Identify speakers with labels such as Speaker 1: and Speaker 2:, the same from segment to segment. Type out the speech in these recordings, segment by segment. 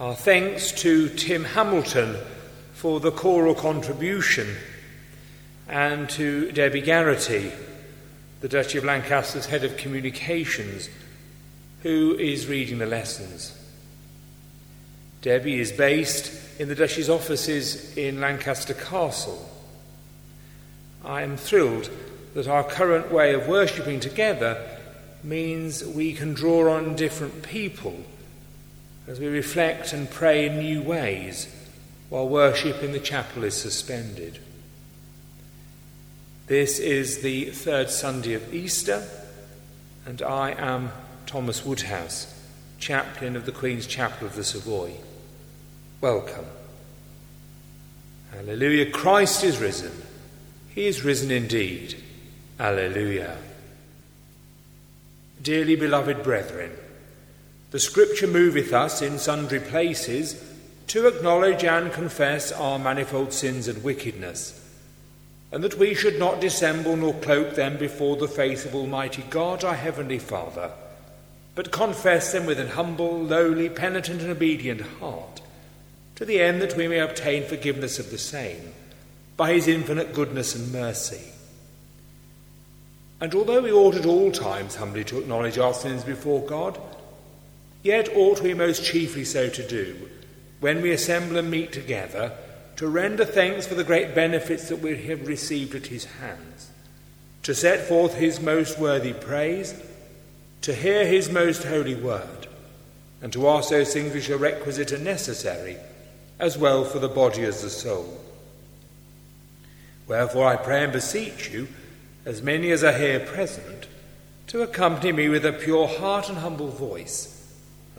Speaker 1: Our thanks to Tim Hamilton for the choral contribution and to Debbie Garrity, the Duchy of Lancaster's head of communications, who is reading the lessons. Debbie is based in the Duchy's offices in Lancaster Castle. I am thrilled that our current way of worshipping together means we can draw on different people as we reflect and pray in new ways while worship in the chapel is suspended. This is the third Sunday of Easter, and I am Thomas Woodhouse, chaplain of the Queen's Chapel of the Savoy. Welcome. Alleluia. Christ is risen. He is risen indeed. Alleluia. Dearly beloved brethren, the Scripture moveth us in sundry places to acknowledge and confess our manifold sins and wickedness, and that we should not dissemble nor cloak them before the face of Almighty God, our Heavenly Father, but confess them with an humble, lowly, penitent, and obedient heart, to the end that we may obtain forgiveness of the same, by His infinite goodness and mercy. And although we ought at all times humbly to acknowledge our sins before God, Yet ought we most chiefly so to do, when we assemble and meet together, to render thanks for the great benefits that we have received at his hands, to set forth his most worthy praise, to hear his most holy word, and to ask those things which are requisite and necessary, as well for the body as the soul. Wherefore I pray and beseech you, as many as are here present, to accompany me with a pure heart and humble voice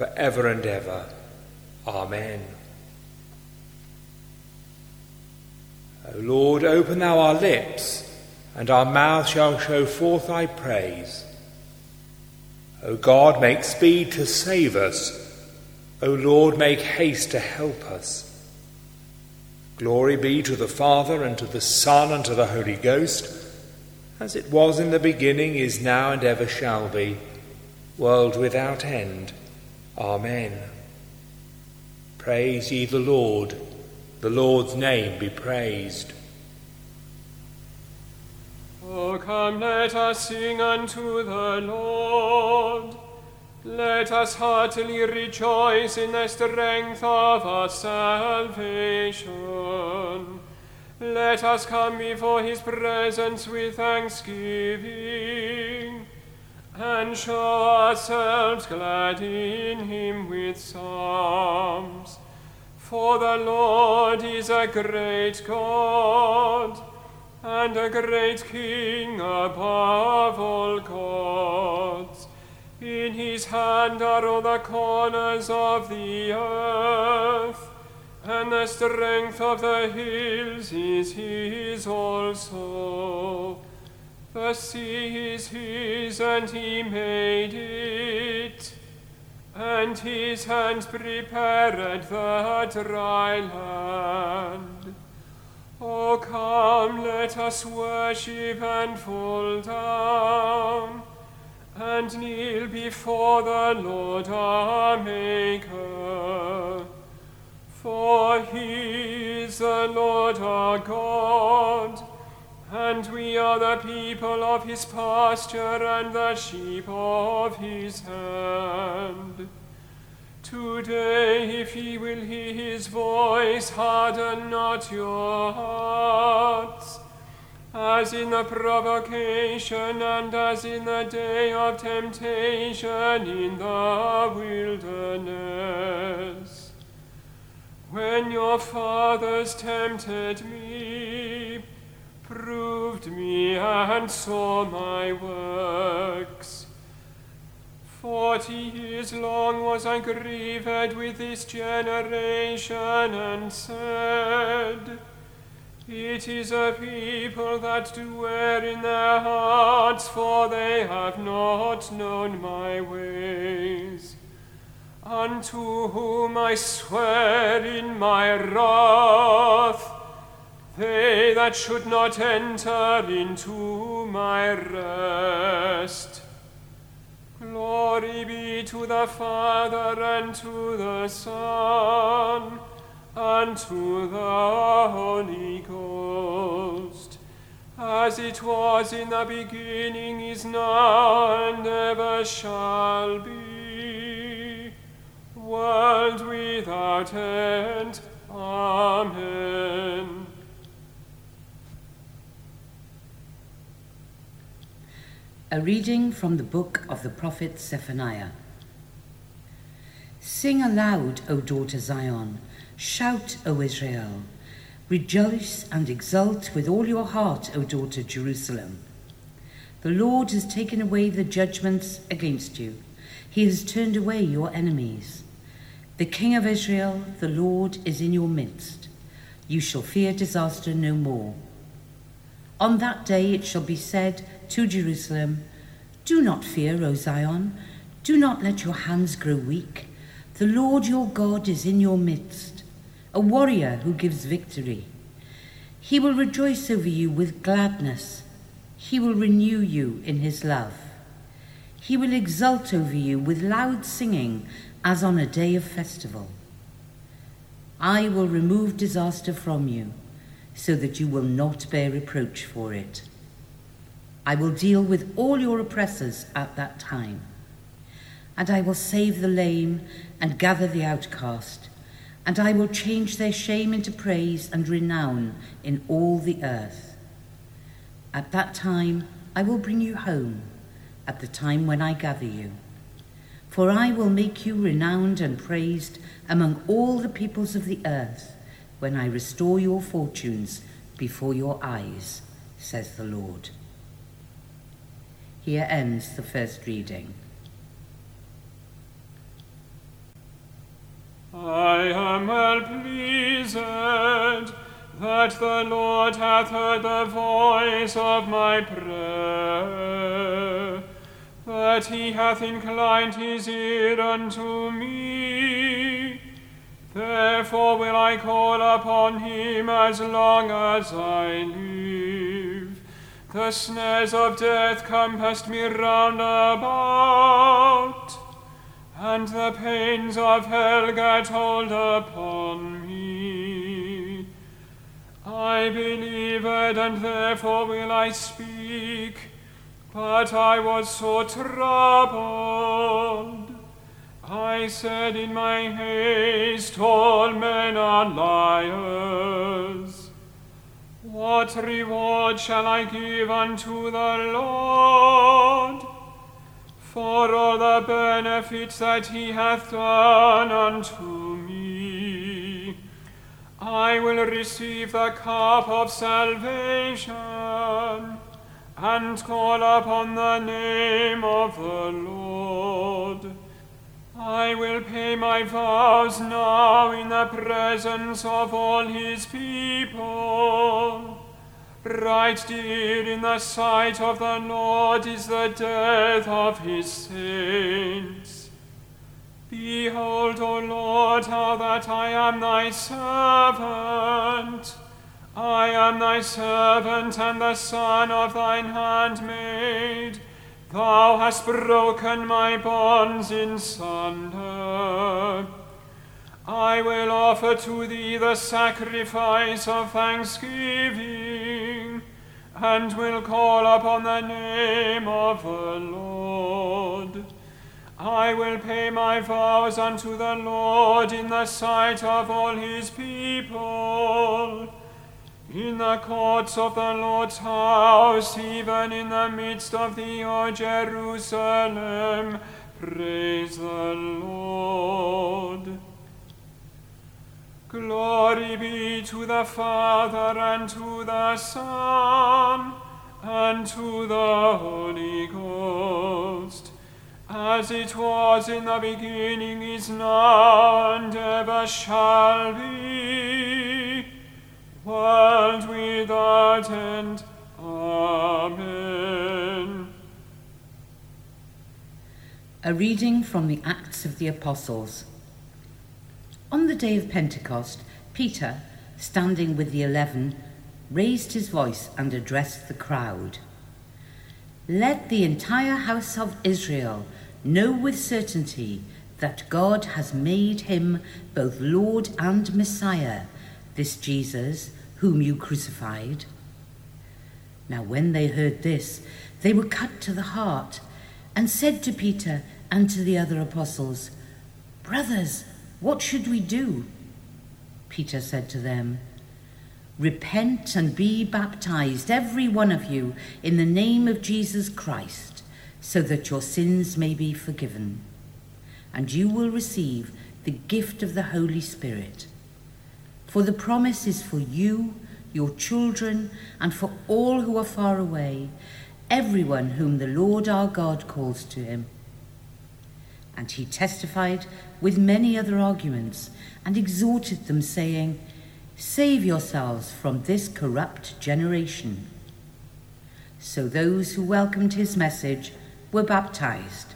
Speaker 1: for ever and ever. Amen. O Lord, open thou our lips, and our mouth shall show forth thy praise. O God, make speed to save us. O Lord, make haste to help us. Glory be to the Father, and to the Son, and to the Holy Ghost, as it was in the beginning, is now, and ever shall be, world without end. Amen. Praise ye the Lord. The Lord's name be praised.
Speaker 2: So come, let us sing unto the Lord. Let us heartily rejoice in the strength of our salvation. Let us come before his presence with thanksgiving, and show ourselves glad in him with psalms. For the Lord is a great God, and a great King above all gods. In his hand are all the corners of the earth, and the strength of the hills is his also. The sea is his, and he made it, and his hands prepared the dry land. O come, let us worship and fall down and kneel before the Lord our Maker. For he is the Lord our God, and we are the people of his pasture and the sheep of his hand. Today, if ye will hear his voice, harden not your hearts as in the provocation and as in the day of temptation in the wilderness. When your fathers tempted me, me, and saw my works. Forty years long was I grieved with this generation, and said, it is a people that do err in their hearts, for they have not known my ways. Unto whom I swear in my wrath, they that should not enter into my rest. Glory be to the Father and to the Son unto the Holy Ghost, as it was in the beginning, is now, and ever shall be, world without end. Amen.
Speaker 3: A reading from the book of the prophet Zephaniah. Sing aloud, O daughter Zion Shout, O Israel. Rejoice and exult with all your heart, O daughter Jerusalem. The Lord has taken away the judgments against you. He has turned away your enemies. The King of Israel, the Lord, is in your midst. You shall fear disaster no more. On that day it shall be said to Jerusalem, Do not fear, O Zion. Do not let your hands grow weak. The Lord your God is in your midst a warrior who gives victory. He will rejoice over you with gladness. He will renew you in his love. He will exult over you with loud singing as on a day of festival. I will remove disaster from you so that you will not bear reproach for it. I will deal with all your oppressors at that time. And I will save the lame and gather the outcast and I will change their shame into praise and renown in all the earth. At that time I will bring you home, at the time when I gather you. For I will make you renowned and praised among all the peoples of the earth, when I restore your fortunes before your eyes, says the Lord. Here ends the first reading.
Speaker 2: I am well pleased that the Lord hath heard the voice of my prayer, that he hath inclined his ear unto me. Therefore will I call upon him as long as I live. The snares of death compassed me round about and the pains of hell get hold upon me. I believed, and therefore will I speak, but I was so troubled. I said in my haste, All men are liars. What reward shall I give unto the Lord for all the benefits that he hath done unto me? I will receive the cup of salvation and call upon the name of the Lord. I will pay my vows now in the presence of all his people. Right dear in the sight of the Lord is the death of his saints. Behold, O Lord, how that I am thy servant. I am thy servant and the son of thine handmaid. Thou hast broken my bonds in sunder. I will offer to thee the sacrifice of thanksgiving, and will call upon the name of the Lord. I will pay my vows unto the Lord in the sight of all his people in the courts of the Lord's house, even in the midst of thee, O Jerusalem, praise the Lord. Glory be to the Father, and to the Son, and to the Holy Ghost, as it was in the beginning, is now, and ever shall be world without end. Amen.
Speaker 3: A reading from the Acts of the Apostles. On the day of Pentecost, Peter, standing with the eleven, raised his voice and addressed the crowd. Let the entire house of Israel know with certainty that God has made him both Lord and Messiah, this Jesus whom you crucified. Now, when they heard this, they were cut to the heart and said to Peter and to the other apostles, Brothers, what should we do? Peter said to them, Repent and be baptized, every one of you, in the name of Jesus Christ, so that your sins may be forgiven. And you will receive the gift of the Holy Spirit. For the promise is for you, your children, and for all who are far away, everyone whom the Lord our God calls to him. And he testified with many other arguments and exhorted them, saying, Save yourselves from this corrupt generation. So those who welcomed his message were baptized,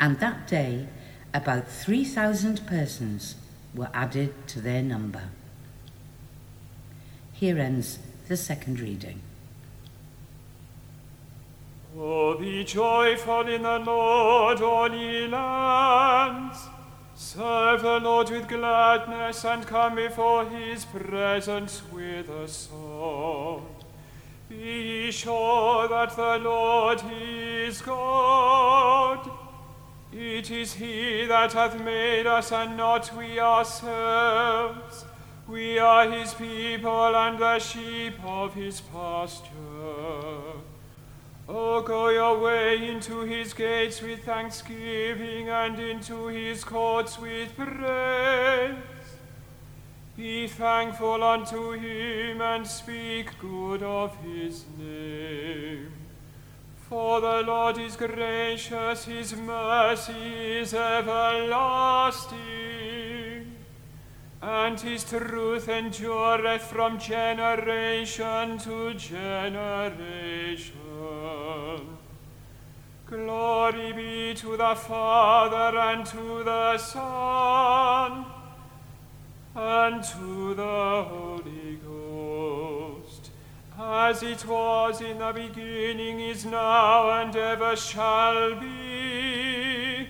Speaker 3: and that day about 3,000 persons were added to their number. Here ends the second reading.
Speaker 2: Oh, be joyful in the Lord, all ye lands. Serve the Lord with gladness and come before his presence with a song. Be sure that the Lord is God. It is he that hath made us and not we ourselves. We are his people and the sheep of his pasture. Oh, go your way into his gates with thanksgiving and into his courts with praise. Be thankful unto him and speak good of his name. For the Lord is gracious, his mercy is everlasting and his truth endureth from generation to generation. Glory be to the Father and to the Son and to the Holy Ghost, as it was in the beginning, is now, and ever shall be,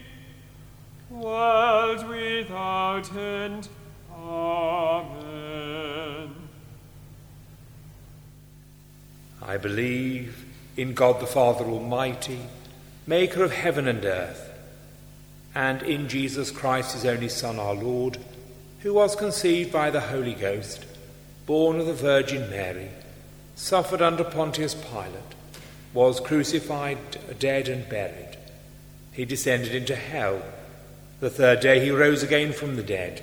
Speaker 2: world without end. Amen.
Speaker 1: I believe in God the Father Almighty, maker of heaven and earth, and in Jesus Christ, his only Son, our Lord, who was conceived by the Holy Ghost, born of the Virgin Mary, suffered under Pontius Pilate, was crucified, dead, and buried. He descended into hell. The third day he rose again from the dead.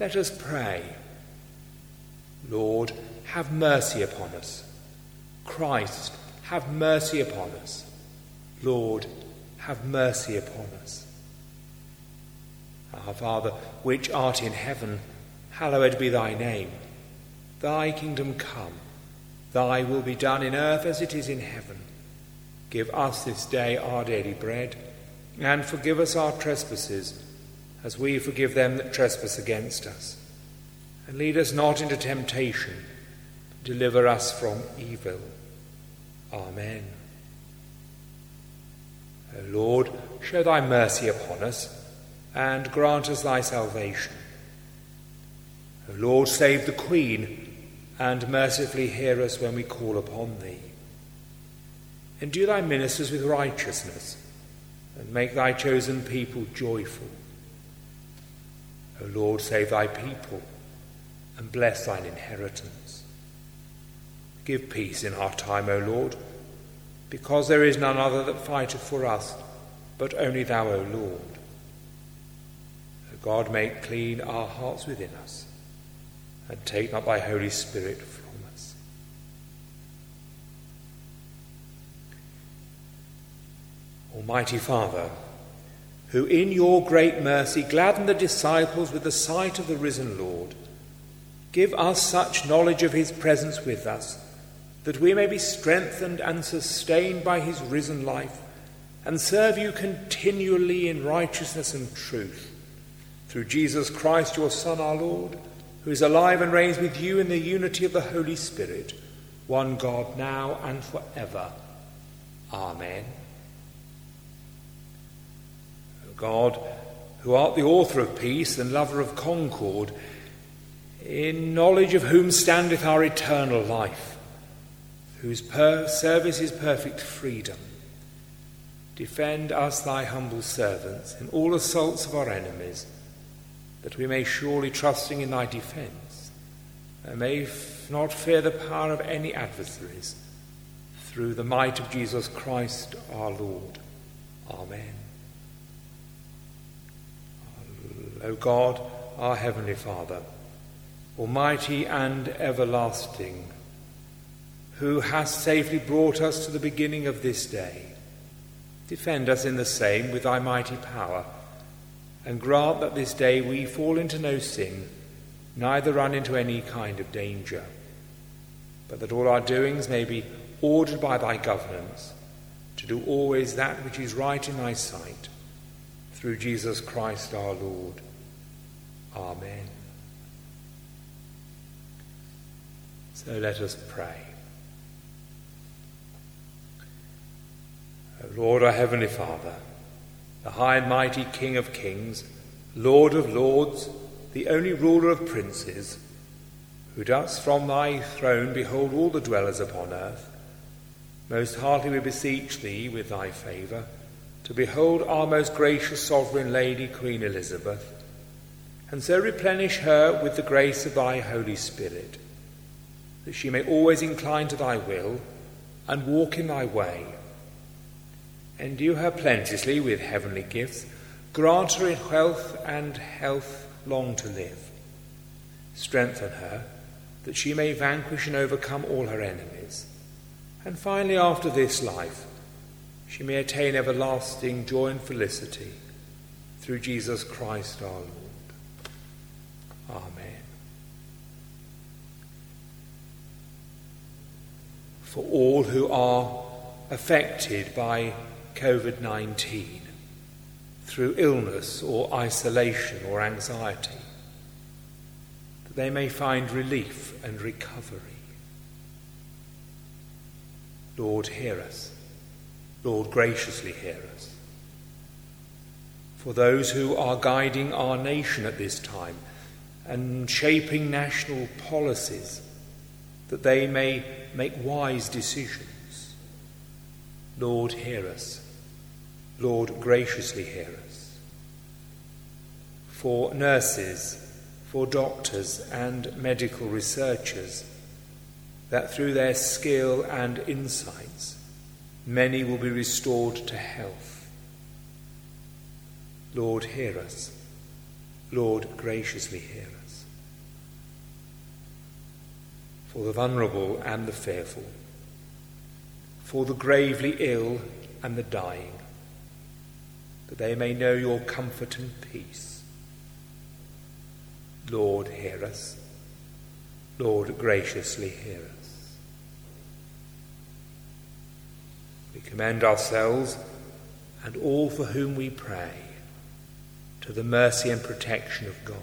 Speaker 1: Let us pray. Lord, have mercy upon us. Christ, have mercy upon us. Lord, have mercy upon us. Our Father, which art in heaven, hallowed be thy name. Thy kingdom come, thy will be done in earth as it is in heaven. Give us this day our daily bread, and forgive us our trespasses, as we forgive them that trespass against us. And lead us not into temptation, but deliver us from evil. Amen. O Lord, show thy mercy upon us, and grant us thy salvation. O Lord, save the Queen, and mercifully hear us when we call upon thee. Endue thy ministers with righteousness, and make thy chosen people joyful. O Lord, save thy people, and bless thine inheritance. Give peace in our time, O Lord because there is none other that fighteth for us, but only thou, O Lord. O God, make clean our hearts within us, and take not thy Holy Spirit from us. Almighty Father, who in your great mercy gladden the disciples with the sight of the risen Lord, give us such knowledge of his presence with us that we may be strengthened and sustained by his risen life, and serve you continually in righteousness and truth. Through Jesus Christ, your Son, our Lord, who is alive and reigns with you in the unity of the Holy Spirit, one God, now and forever. Amen. O God, who art the author of peace and lover of concord, in knowledge of whom standeth our eternal life, whose per- service is perfect freedom. Defend us, thy humble servants, in all assaults of our enemies, that we may surely, trusting in thy defence, and may f- not fear the power of any adversaries, through the might of Jesus Christ our Lord. Amen. O God, our heavenly Father, almighty and everlasting, who hast safely brought us to the beginning of this day. Defend us in the same with thy mighty power, and grant that this day we fall into no sin, neither run into any kind of danger, but that all our doings may be ordered by thy governance, to do always that which is right in thy sight, through Jesus Christ our Lord. Amen. So let us pray. O Lord, our Heavenly Father, the high and mighty King of kings, Lord of lords, the only ruler of princes, who dost from thy throne behold all the dwellers upon earth, most heartily we beseech thee with thy favour to behold our most gracious sovereign Lady, Queen Elizabeth, and so replenish her with the grace of thy Holy Spirit, that she may always incline to thy will and walk in thy way Endue her plenteously with heavenly gifts. Grant her in health and health long to live. Strengthen her that she may vanquish and overcome all her enemies. And finally, after this life, she may attain everlasting joy and felicity through Jesus Christ our Lord. Amen. For all who are affected by COVID 19 through illness or isolation or anxiety, that they may find relief and recovery. Lord, hear us. Lord, graciously hear us. For those who are guiding our nation at this time and shaping national policies, that they may make wise decisions. Lord, hear us. Lord, graciously hear us. For nurses, for doctors, and medical researchers, that through their skill and insights, many will be restored to health. Lord, hear us. Lord, graciously hear us. For the vulnerable and the fearful, for the gravely ill and the dying, that they may know your comfort and peace. Lord, hear us. Lord, graciously hear us. We commend ourselves and all for whom we pray to the mercy and protection of God.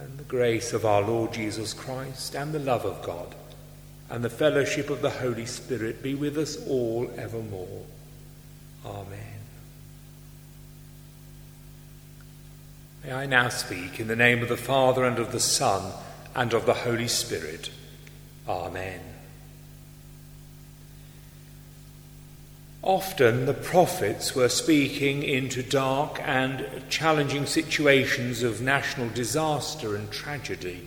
Speaker 1: And the grace of our Lord Jesus Christ and the love of God and the fellowship of the Holy Spirit be with us all evermore. Amen. May I now speak in the name of the Father and of the Son and of the Holy Spirit. Amen. Often the prophets were speaking into dark and challenging situations of national disaster and tragedy.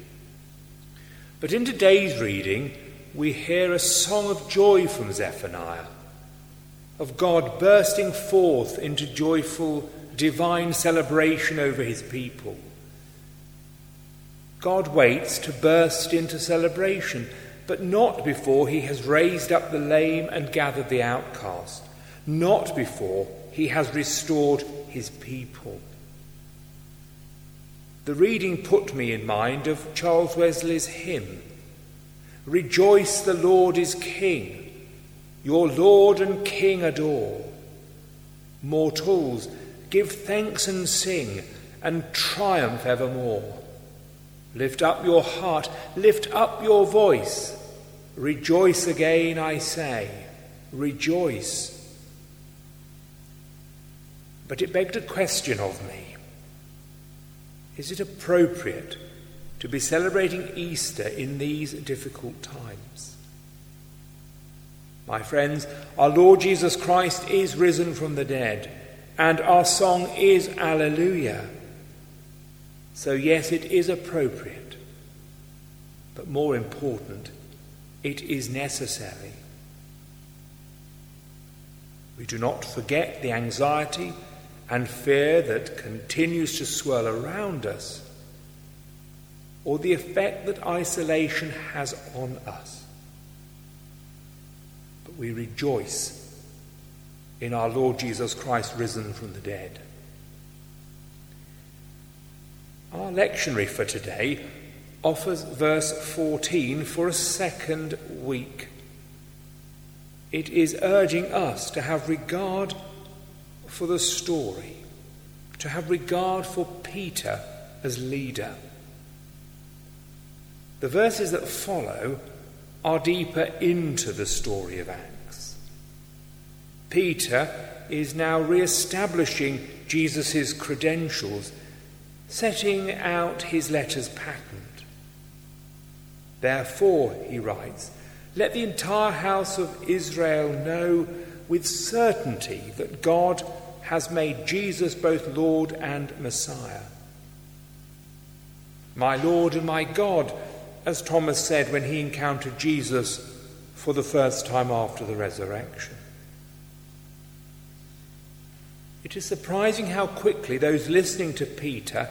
Speaker 1: But in today's reading, we hear a song of joy from Zephaniah of God bursting forth into joyful divine celebration over his people. God waits to burst into celebration, but not before he has raised up the lame and gathered the outcast, not before he has restored his people. The reading put me in mind of Charles Wesley's hymn Rejoice, the Lord is King. Your Lord and King adore. Mortals, give thanks and sing, and triumph evermore. Lift up your heart, lift up your voice. Rejoice again, I say, rejoice. But it begged a question of me Is it appropriate to be celebrating Easter in these difficult times? My friends, our Lord Jesus Christ is risen from the dead, and our song is Alleluia. So, yes, it is appropriate, but more important, it is necessary. We do not forget the anxiety and fear that continues to swirl around us, or the effect that isolation has on us But we rejoice in our Lord Jesus Christ risen from the dead. Our lectionary for today offers verse 14 for a second week. It is urging us to have regard for the story, to have regard for Peter as leader. The verses that follow are deeper into the story of Acts. Peter is now re establishing Jesus' credentials, setting out his letters patent. Therefore, he writes, let the entire house of Israel know with certainty that God has made Jesus both Lord and Messiah. My Lord and my God, as Thomas said when he encountered Jesus for the first time after the resurrection. It is surprising how quickly those listening to Peter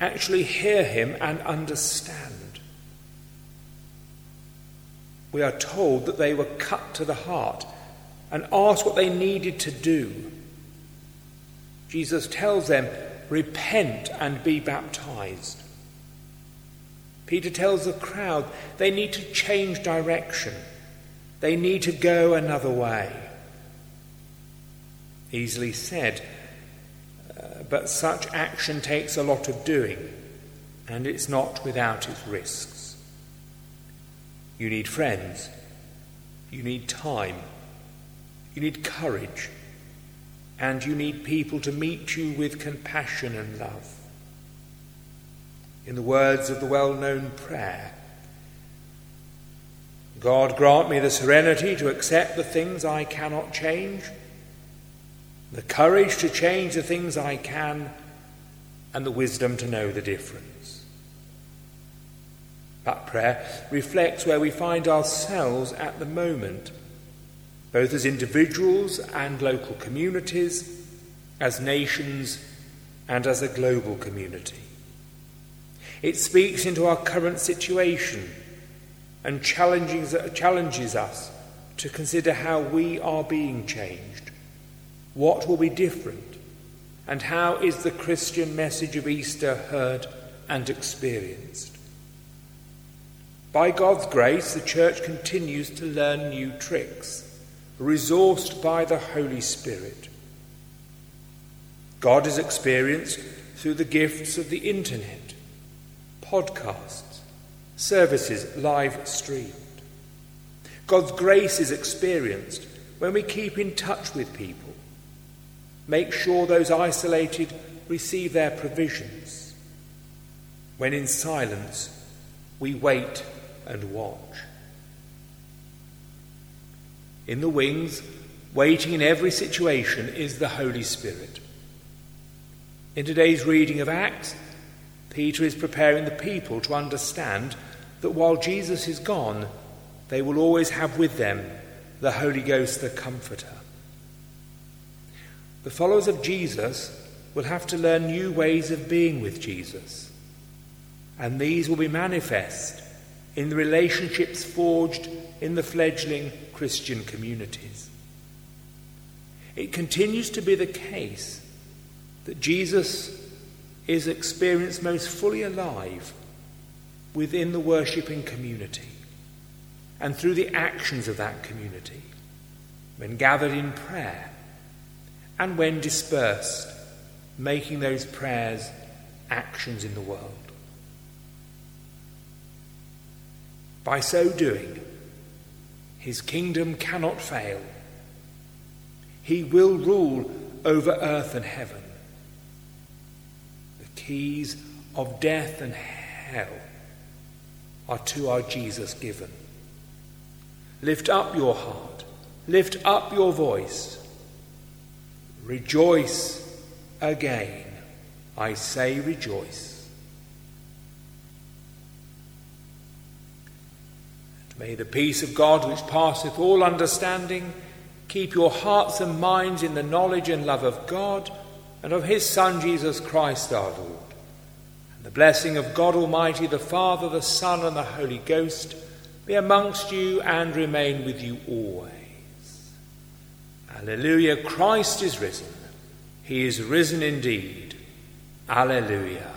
Speaker 1: actually hear him and understand. We are told that they were cut to the heart and asked what they needed to do. Jesus tells them, Repent and be baptized. Peter tells the crowd they need to change direction. They need to go another way. Easily said, uh, but such action takes a lot of doing, and it's not without its risks. You need friends, you need time, you need courage, and you need people to meet you with compassion and love. In the words of the well known prayer, God grant me the serenity to accept the things I cannot change, the courage to change the things I can, and the wisdom to know the difference. That prayer reflects where we find ourselves at the moment both as individuals and local communities, as nations, and as a global community. It speaks into our current situation and challenges, challenges us to consider how we are being changed, what will be different, and how is the Christian message of Easter heard and experienced. By God's grace, the Church continues to learn new tricks resourced by the Holy Spirit. God is experienced through the gifts of the internet, podcasts, services live streamed. God's grace is experienced when we keep in touch with people, make sure those isolated receive their provisions, when in silence we wait and watch in the wings, waiting in every situation, is the Holy Spirit. In today's reading of Acts, Peter is preparing the people to understand that while Jesus is gone, they will always have with them the Holy Ghost, the Comforter. The followers of Jesus will have to learn new ways of being with Jesus, and these will be manifest in the relationships forged in the fledgling Christian communities. It continues to be the case that Jesus is experienced most fully alive within the worshipping community and through the actions of that community when gathered in prayer and when dispersed, making those prayers actions in the world. By so doing, his kingdom cannot fail. He will rule over earth and heaven. The keys of death and hell are to our Jesus given. Lift up your heart, lift up your voice, rejoice again. I say rejoice. May the peace of God, which passeth all understanding, keep your hearts and minds in the knowledge and love of God and of his Son, Jesus Christ our Lord. And the blessing of God Almighty, the Father, the Son, and the Holy Ghost be amongst you and remain with you always. Alleluia, Christ is risen. He is risen indeed. Alleluia.